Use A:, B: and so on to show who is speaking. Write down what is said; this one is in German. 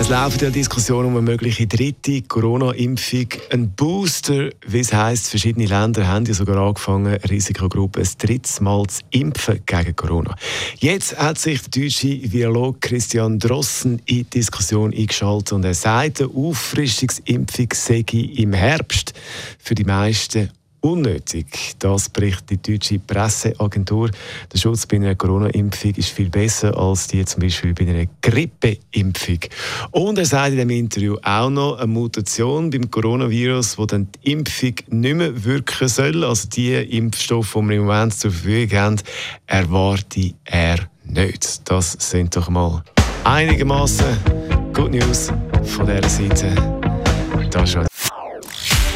A: es laufen ja Diskussionen um eine mögliche dritte Corona-Impfung. Ein Booster, wie es heisst, verschiedene Länder haben ja sogar angefangen, Risikogruppen ein drittes Mal zu impfen gegen Corona. Jetzt hat sich der deutsche Virolog Christian Drossen in die Diskussion eingeschaltet und er sagt, eine Auffrischungsimpfung sei im Herbst für die meisten unnötig. Das berichtet die deutsche Presseagentur. Der Schutz bei einer Corona-Impfung ist viel besser als die zum Beispiel bei einer Grippeimpfung. Und er sagt in dem Interview auch noch eine Mutation beim Coronavirus, wo dann die Impfung nicht mehr wirken soll. Also die Impfstoffe, die wir im Moment zur Verfügung haben, erwarte er nicht. Das sind doch mal einigermaßen Good News von dieser Seite.
B: Das schon.